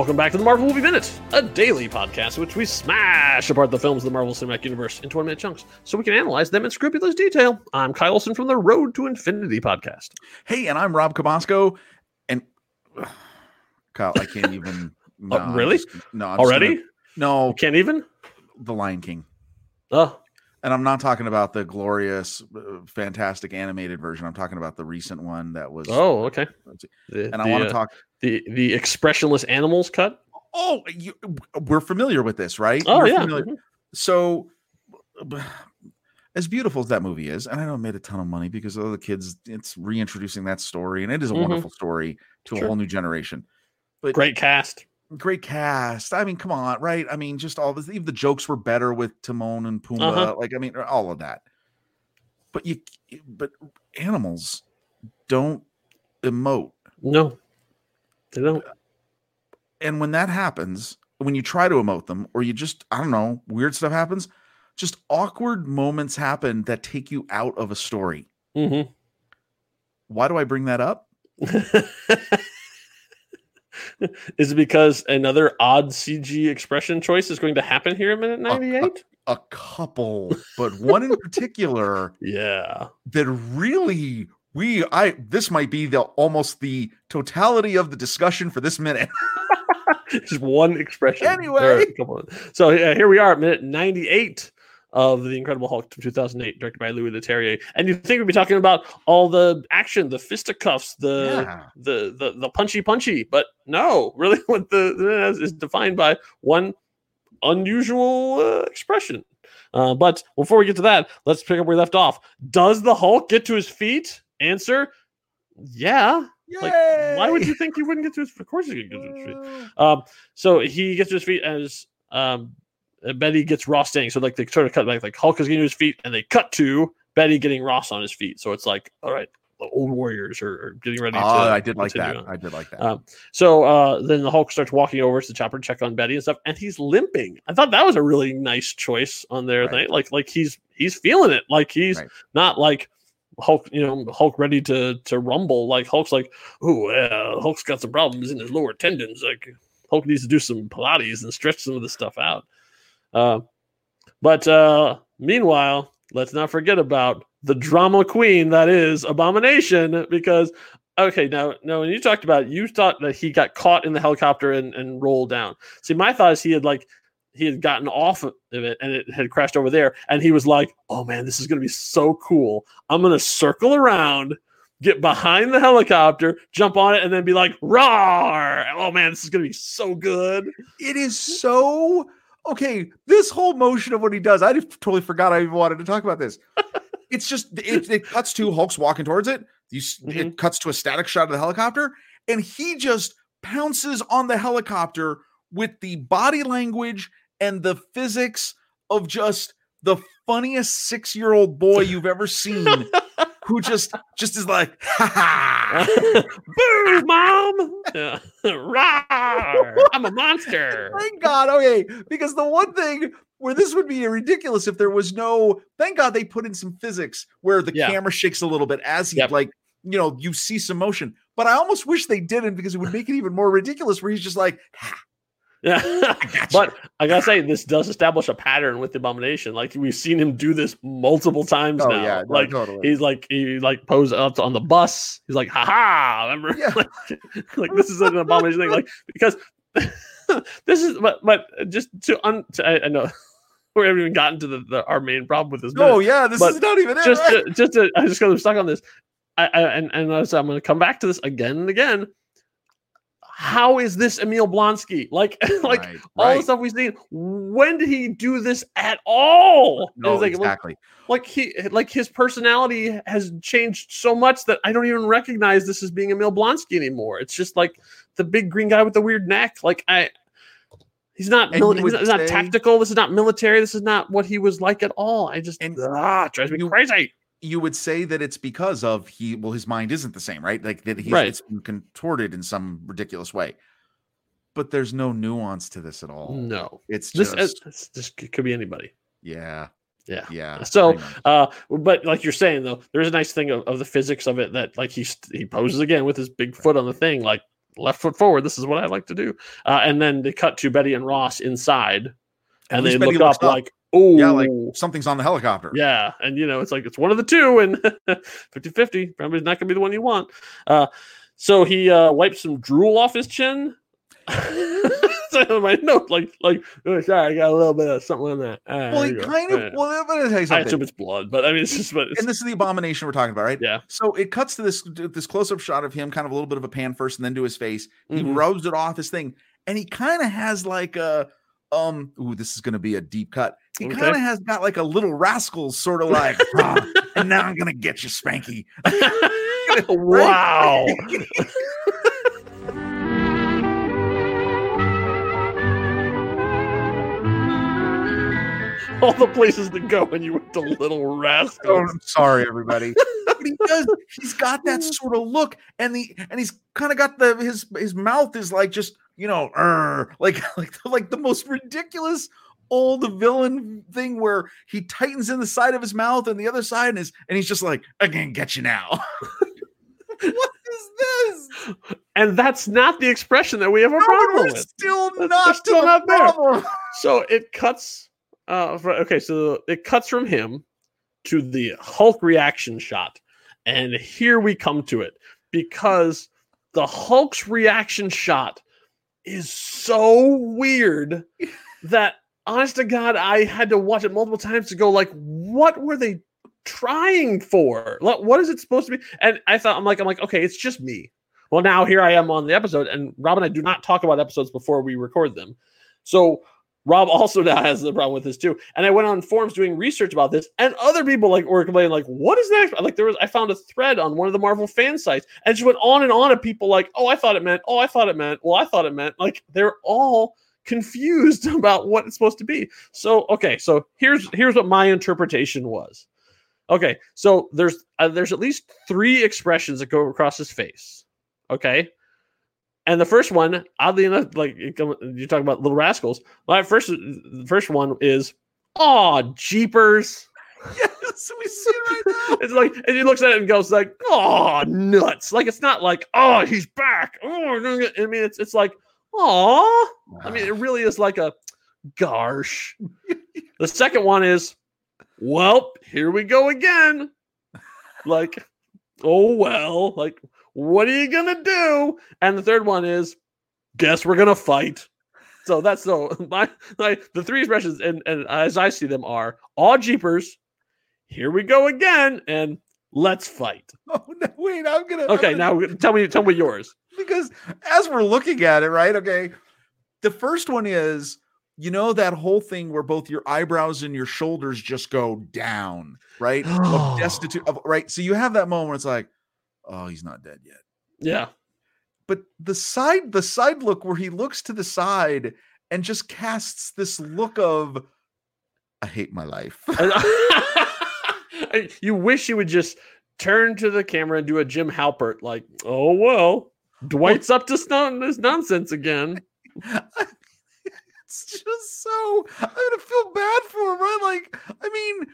welcome back to the Marvel Movie Minute, a daily podcast in which we smash apart the films of the Marvel Cinematic Universe into one minute chunks so we can analyze them in scrupulous detail. I'm Kyle Olson from the Road to Infinity podcast. Hey, and I'm Rob Cabasco. And Kyle, I can't even. No, Oh, really? Just- no, I'm Already? gonna- no, You can't even? The Lion King. Oh, And I'm not talking about the glorious, uh, fantastic animated version. I'm talking about the recent one that was. oh, okay. The, And I want uh, to talk. the the expressionless animals cut. Oh, you, we're familiar with this, right? Oh You're yeah, Mhm. So, as beautiful as that movie is, and I know it made a ton of money because of the kids, it's reintroducing that story, and it is a Mhm. wonderful story to Sure. a whole new generation. But great cast. Great cast. I mean, come on, right? I mean, just all this. Even the jokes were better with Timon and Pumbaa. Uh-huh. Like, I mean, all of that. But you, but animals don't emote, No, they don't. and when that happens, when you try to emote them, or you just, I don't know, weird stuff happens. Just awkward moments happen that take you out of a story. hmm Why do I bring that up? Is it because another odd CG expression choice is going to happen here in minute Uh, uh, 98? A couple, but one in particular yeah. that really we I this might be the almost the totality of the discussion for this minute. Just one expression. Anyway. All right, come on. So uh, here we are at minute 98 of The Incredible Hulk from 2008, directed by Louis Leterrier. And you think we'd be talking about all the action, the fisticuffs, the yeah. the the the punchy punchy, but no, really, what the, the is defined by one unusual uh, expression. Uh, but before we get to that, let's pick up where we left off. Does the Hulk get to his feet? Answer: Yeah. Like, why would you think he wouldn't get to his? Of course, he could get to his feet. Um, so he gets to his feet as um, Betty gets Ross standing. So like they sort of cut back, like Hulk is getting to his feet, and they cut to Betty getting Ross on his feet. So it's like, all right, the old warriors are, are getting ready. Oh, to I did like that. on. I did like that. Um, so uh, then the Hulk starts walking over to the chopper to check on Betty and stuff, and he's limping. I thought that was a really nice choice on their Right. thing. Like like he's he's feeling it. Like he's Right. not like Hulk, you know, Hulk ready to to rumble. Like Hulk's like, oh, yeah, Hulk's got some problems in his lower tendons. Like Hulk needs to do some Pilates and stretch some of this stuff out. Uh, but uh, meanwhile, let's not forget about the drama queen that is Abomination, because okay, now now when you talked about it, you thought that he got caught in the helicopter and, and rolled down. See, my thought is he had like he had gotten off of it and it had crashed over there, and he was like, "Oh man, this is gonna be so cool! I'm gonna circle around." Get behind the helicopter, jump on it, and then be like, "Roar!" Oh man, this is gonna be so good. it is so okay. This whole motion of what he does, I totally forgot I even wanted to talk about this. it's just it, it cuts to Hulk's walking towards it. You, s Mhm. It cuts to a static shot of the helicopter, and he just pounces on the helicopter with the body language and the physics of just the funniest six year old boy you've ever seen. Who just just is like, ha ha. Boo, mom! Yeah. Rawr! I'm a monster. Thank God. Okay. Because the one thing where this would be ridiculous if there was no, thank God they put in some physics where the Yeah. camera shakes a little bit as he, Yep. like, you know, you see some motion. But I almost wish they didn't because it would make it even more ridiculous where he's just like, "Ha, Yeah. I gotcha." but I gotta say, this does establish a pattern with the abomination. Like we've seen him do this multiple times oh, now. yeah. no, like totally. he's like he like posed up on the bus. He's like, ha ha. Remember? Yeah. like, like this is an abomination thing. Like because this is but but just to un to, I, I know we haven't even gotten to the, the our main problem with this. oh, yeah. This but is not even it. just right? to, just to, I just got stuck on this. I, I and and so I'm going to come back to this again and again. How is this Emil Blonsky? Like like Right, all the stuff we've seen. When did he do this at all? No, like, like- exactly. like he like his personality has changed so much that I don't even recognize this as being Emil Blonsky anymore. It's just like the big green guy with the weird neck. Like I he's not mili- he's, not, not tactical. This is not military. This is not what he was like at all. I just And ah, drives me you- crazy. You would say that it's because of he well his mind isn't the same right like that he's Right. it's been contorted in some ridiculous way but there's no nuance to this at all No. it's just uh, this this could be anybody. yeah Yeah. yeah So. Uh, but like you're saying though, there's a nice thing of, of the physics of it that like he he poses again with his big foot on the thing, like left foot forward. This is what I like to do. Uh, and then they cut to Betty and Ross inside, and they look looks up, like, oh, Yeah, like something's on the helicopter. yeah. And you know, it's like it's one of the two, and 50 50 probably not gonna be the one you want. Uh, so he uh, wipes some drool off his chin. so my note, like, like, oh, sorry, I got a little bit of something on that. Ah, Well, he kind of. Yeah. Well, let me tell you I something. assume it's blood, but I mean, it's just, but it's, and this is the abomination we're talking about, right? yeah. So it cuts to this this close up shot of him, kind of a little bit of a pan first, and then to his face. He Mhm. rubs it off his thing, and he kind of has like a um. Ooh, this is going to be a deep cut. He Okay. kind of has got like a little rascal sort of like, "Ah, and now I'm gonna get you, Spanky. wow. All the places to go when you went to Little Oh, Rascal. I'm sorry, everybody. but he does. He's got that sort of look, and the and he's kind of got the his his mouth is like just you know, "Arr," like like like the most ridiculous old villain thing where he tightens in the side of his mouth and the other side and is and he's just like, I can get you now. what is this? And that's not the expression that we have a No, problem we're with. still That's- not they're still the not there. So it cuts. Uh, for, okay, so it cuts from him to the Hulk reaction shot, and here we come to it because the Hulk's reaction shot is so weird that, honest to God, I had to watch it multiple times to go like, what were they trying for? What is it supposed to be? And I thought, I'm like, I'm like, okay, it's just me. Well, now here I am on the episode, and Rob and I do not talk about episodes before we record them. So Rob also now has the problem with this too. And I went on forums doing research about this, and other people like were complaining, like, what is that? Like there was I found a thread on one of the Marvel fan sites, and she went on and on of people like, oh, I thought it meant, oh, I thought it meant, well, I thought it meant. Like they're all confused about what it's supposed to be. So okay, so here's here's what my interpretation was. Okay, so there's uh, there's at least three expressions that go across his face. Okay, and the first one, oddly enough, like you talk about little rascals. My first, the first one is, "Oh, jeepers!" Yes, we see it right now. It's like, and he looks at it and goes like, "Oh, nuts!" Like it's not like, "Oh, he's back." Oh, no, no." I mean, it's it's like, "Oh." I mean, it really is like a, "Gosh." the second one is, "Well, here we go again." Like, oh well. Like, what are you gonna do? And the third one is, guess we're gonna fight. So that's so my, my the three expressions, and, and as I see them are all jeepers. Here we go again, and let's fight. Oh no, wait, I'm gonna I'm Okay, gonna- now tell me, tell me yours. Because as we're looking at it, right? Okay. The first one is, you know, that whole thing where both your eyebrows and your shoulders just go down, right? of destitute of right. So you have that moment where it's like, oh, he's not dead yet. Yeah, But the side, the side look where he looks to the side and just casts this look of I hate my life. You wish you would just turn to the camera and do a Jim Halpert, like, oh well, Dwight's up to non- this nonsense again. it's just so I'm gonna feel bad for him, right? Like, I mean,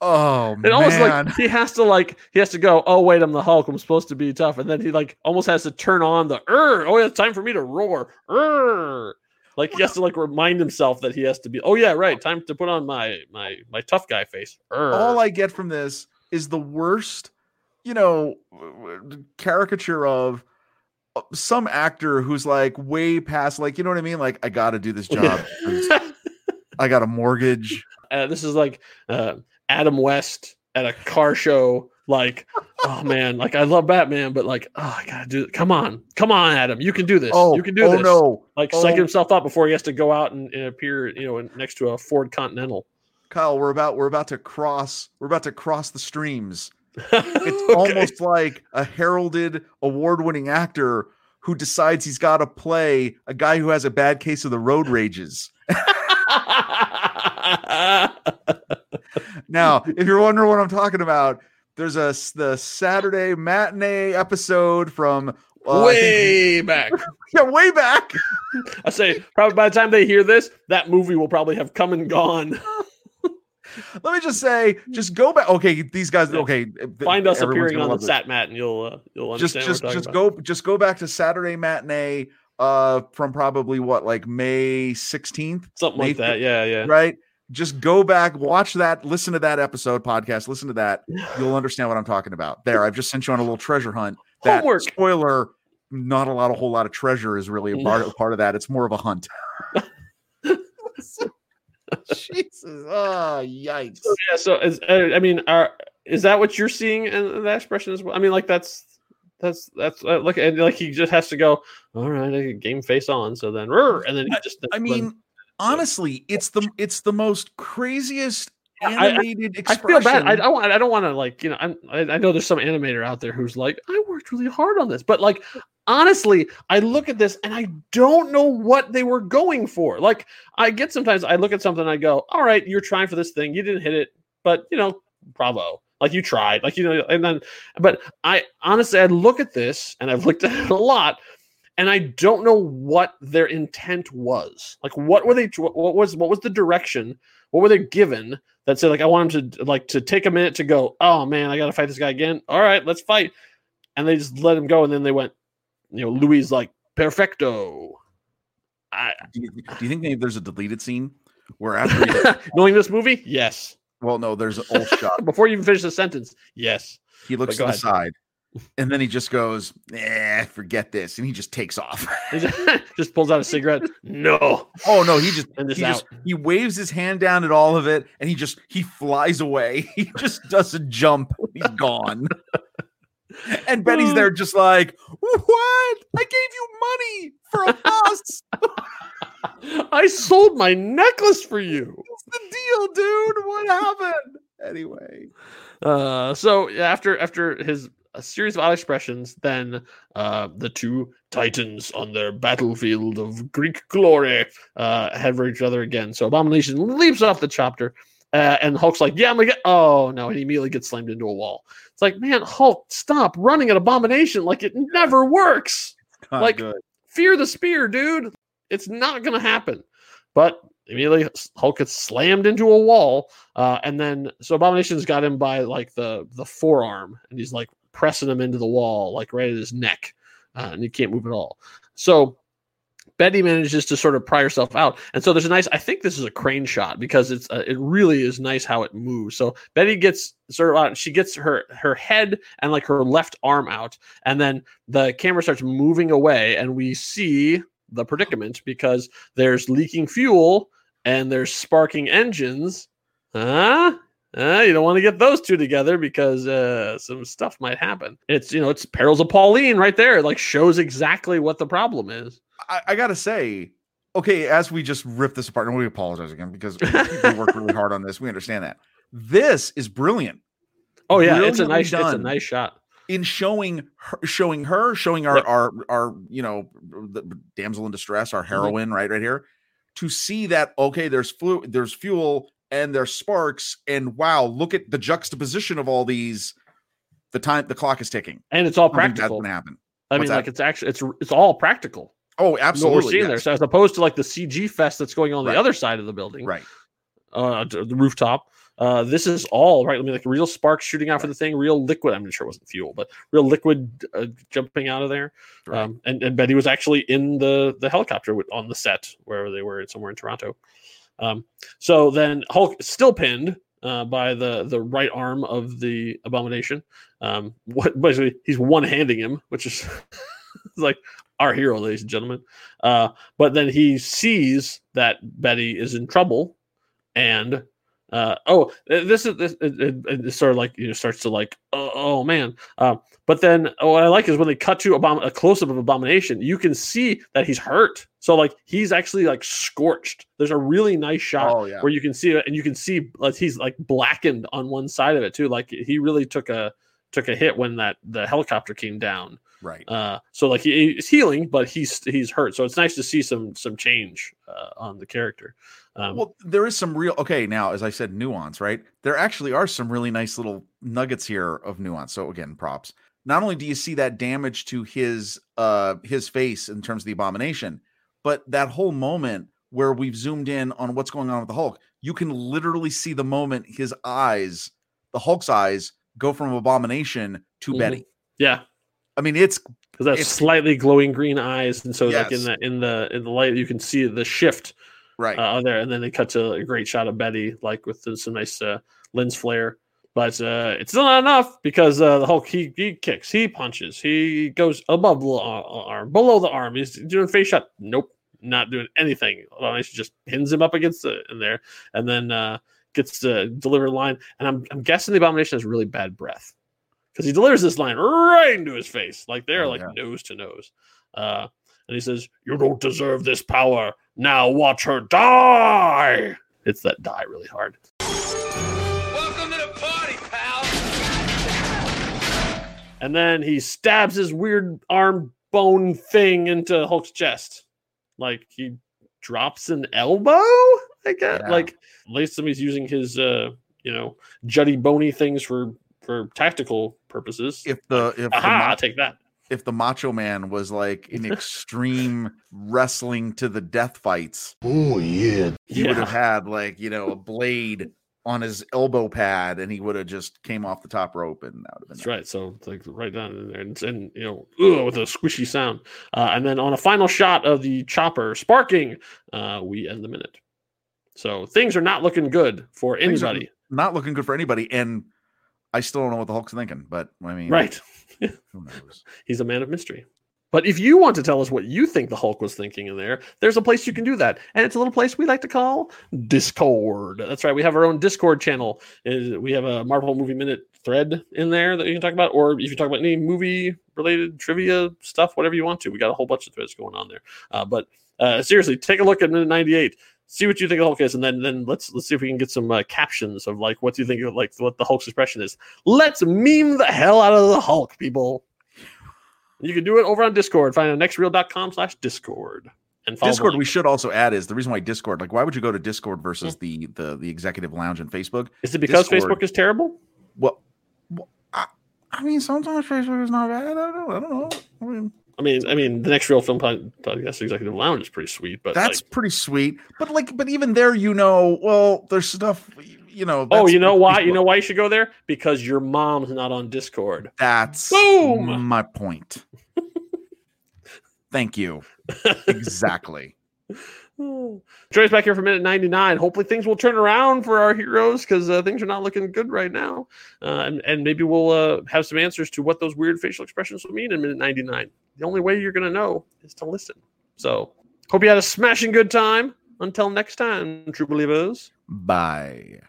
oh And man, almost like he has to like he has to go. Oh wait, I'm the Hulk. I'm supposed to be tough, and then he like almost has to turn on the. "Urgh, Oh yeah, it's time for me to roar. Urgh." Like he has to like remind himself that he has to be. Oh yeah, right. Time to put on my my my tough guy face. "Urgh." all I get from this is the worst, you know, caricature of some actor who's like way past, like, you know what I mean? Like, I got to do this job. I got a mortgage. uh, this is like uh, Adam West at a car show. Like, oh man, like I love Batman, but like, oh, I gotta do. It. Come on, come on, Adam, you can do this. Oh, you can do oh this. no, Like Oh. psyching himself up before he has to go out and, and appear, you know, next to a Ford Continental. Kyle, we're about we're about to cross we're about to cross the streams. it's It's almost like a heralded award-winning actor who decides he's got to play a guy who has a bad case of the road rages. Now, if you're wondering what I'm talking about, there's a the Saturday matinee episode from uh, I think- way back. yeah, way back. I say probably by the time they hear this, that movie will probably have come and gone. Let me just say, just go back. Okay, these guys. Okay, Find us appearing on the sat mat, and you'll uh, you'll Just, understand. just, just about. go, just go back to Saturday matinee. Uh, from probably what, like May sixteenth, something like Nathan- that. Yeah, yeah. right? Just go back, watch that, listen to that episode podcast, listen to that. You'll understand what I'm talking about. There, I've just sent you on a little treasure hunt. That Homework. spoiler, not a lot, a whole lot of treasure is really a part, part of that. It's more of a hunt. Jesus, oh yikes! So, yeah. So is, uh, I mean, are is that what you're seeing in that expression as well? I mean, like that's that's that's uh, like and like he just has to go. All right, game face on. So then, and then he just. I mean, honestly, it's the it's the most craziest I- I- animated I feel bad. I don't want. I don't want to like you know. I'm, I I know there's some animator out there who's like, I worked really hard on this, but like honestly, I look at this and I don't know what they were going for. Like I get sometimes I look at something and I go, all right, you're trying for this thing, you didn't hit it, but you know, bravo. Like you tried, like you know, and then, but I honestly, I look at this and I've looked at it a lot, and I don't know what their intent was. Like, what were they? What was what was the direction? What were they given that said, like, I want him to like to take a minute to go. Oh man, I got to fight this guy again. All right, let's fight. And they just let him go, and then they went. You know, Louis like perfecto. I, do, you, do you think maybe there's a deleted scene where after he, knowing this movie, yes. well, no, there's an old shot. Before you even finish the sentence, yes. He looks to go the side, and then he just goes, "Eh, forget this," and he just takes off. He just, pulls out a cigarette. No, Oh no, he just he out. just he waves his hand down at all of it, and he just he flies away. He just does a jump. He's gone. And Betty's there, just like, what? I gave you money for a bus. I sold my necklace for you. What's the deal, dude? What happened? Anyway, Uh, so after after his a series of odd expressions, then uh, the two titans on their battlefield of Greek glory uh, head for each other again. So Abomination leaps off the chopper, uh, and Hulk's like, "Yeah, I'm gonna get." Oh no! And he immediately gets slammed into a wall. It's like, man, Hulk, stop running at Abomination! Like it never works. Like- good. Fear the spear, dude. It's not gonna happen. But immediately Hulk gets slammed into a wall, uh, and then so Abomination's got him by like the the forearm, and he's like pressing him into the wall, like right at his neck, uh, and he can't move at all. So Betty manages to sort of pry herself out, and so there's a nice. I think this is a crane shot because it's uh, it really is nice how it moves. So Betty gets sort of out. She gets her her head and like her left arm out, and then the camera starts moving away, and we see the predicament because there's leaking fuel and there's sparking engines. Huh? Uh, you don't want to get those two together because uh, some stuff might happen. It's you know it's perils of Pauline right there. It, like shows exactly what the problem is. I, I gotta say, okay, as we just rip this apart, and we apologize again because we work really hard on this. We understand that. This is brilliant Oh yeah, it's a nice it's a nice shot. in showing her, showing her, showing our Yep. our our you know the damsel in distress, our mm-hmm. heroine, right, right here, to see that okay, there's flu, there's fuel, and there's sparks, and wow, look at the juxtaposition of all these. The time, the clock is ticking. And it's all don't that's practical. gonna happen. I mean, that? like it's actually it's it's all practical. Oh, absolutely. we're seeing there, so as opposed to like the CG fest that's going on Right. the other side of the building, Right. uh, the rooftop. Uh, this is all right. I mean, like real sparks shooting out for the thing, real liquid. I'm not sure it wasn't fuel, but real liquid uh, jumping out of there. Right. Um, and, and Betty was actually in the the helicopter with, on the set wherever they were somewhere in Toronto. Um, so then Hulk is still pinned uh, by the the right arm of the abomination. Um, what basically he's one handing him, which is like our hero, ladies and gentlemen. Uh, but then he sees that Betty is in trouble, and uh, oh, this is this it, it, it sort of like you know starts to like oh, oh man. Uh, but then what I like is when they cut to abom- a close up of Abomination, you can see that he's hurt. So like he's actually like scorched. There's a really nice shot Oh yeah. where you can see it, and you can see like he's like blackened on one side of it too. Like he really took a took a hit when that the helicopter came down. Right. Uh, so like he, he's healing, but he's he's hurt. So it's nice to see some some change uh, on the character. Um, Well, there is some real okay. Now, as I said, nuance, right? There actually are some really nice little nuggets here of nuance. So again, props. Not only do you see that damage to his uh his face in terms of the abomination, but that whole moment where we've zoomed in on what's going on with the Hulk, you can literally see the moment his eyes, the Hulk's eyes, go from abomination to Mhm. Betty. Yeah, I mean, it's because that's It's- slightly glowing green eyes, and so like in the in the in the light, you can see the shift right. uh, there, and then they cut to a great shot of Betty, like with some nice uh, lens flare. But uh, it's still not enough because uh, the Hulk he, he kicks, he punches, he goes above the arm, below the arm. He's doing face shot. Nope, not doing anything. He just pins him up against the in there, and then uh, gets to deliver a line. And I'm I'm guessing the Abomination has really bad breath because he delivers this line right into his face, like they're Oh, like yeah. nose to nose. Uh, and he says, "You don't deserve this power. Now watch her die." It's that die really hard. Welcome to the party, pal. And then he stabs his weird arm bone thing into Hulk's chest. Like he drops an elbow, I guess. Yeah. Like at least he's using his uh, you know, juddy bony things for for tactical purposes. if the if the, Aha, ma- I'll take that. if the Macho Man was like in extreme wrestling to the death fights, Oh yeah. he would have had like you know a blade on his elbow pad, and he would have just came off the top rope, and that would have been That's right. So it's like right down in there, and, and you know, ugh, with a squishy sound. Uh, and then on a final shot of the chopper sparking, uh, we end the minute. So things are not looking good for anybody. not looking good for anybody. And I still don't know what the Hulk's thinking, but I mean, Right. Who knows? He's a man of mystery. But if you want to tell us what you think the Hulk was thinking in there, there's a place you can do that. And it's a little place we like to call Discord. That's right. We have our own Discord channel. We have a Marvel Movie Minute thread in there that you can talk about. Or if you talk about any movie related trivia stuff, whatever you want to, we got a whole bunch of threads going on there. Uh, but uh, seriously, take a look at minute 98. See what you think of the Hulk is, and then then let's let's see if we can get some uh, captions of like what do you think of like what the Hulk's expression is. Let's meme the hell out of the Hulk, people. You can do it over on Discord. Find it at nextreel.com slash Discord. And Discord. along. We should also add is the reason why Discord. Like, why would you go to Discord versus the the the executive lounge and Facebook? Is it because Discord. Facebook is terrible? Well, well I, I mean, sometimes Facebook is not bad. I don't, I don't know. I mean, I mean, I mean, the Next Reel Film Pod- Podcast Executive Lounge is pretty sweet, but that's like, pretty sweet. But like, but even there, you know, well, there's stuff. You know. oh, you know why? You know why you should go there? Because your mom's not on Discord. That's Boom! my point. Thank you. Exactly. Join us back here for minute 99. Hopefully, things will turn around for our heroes because uh, things are not looking good right now. Uh, and, and maybe we'll uh, have some answers to what those weird facial expressions will mean in minute 99. The only way you're going to know is to listen. So, hope you had a smashing good time. Until next time, true believers. Bye.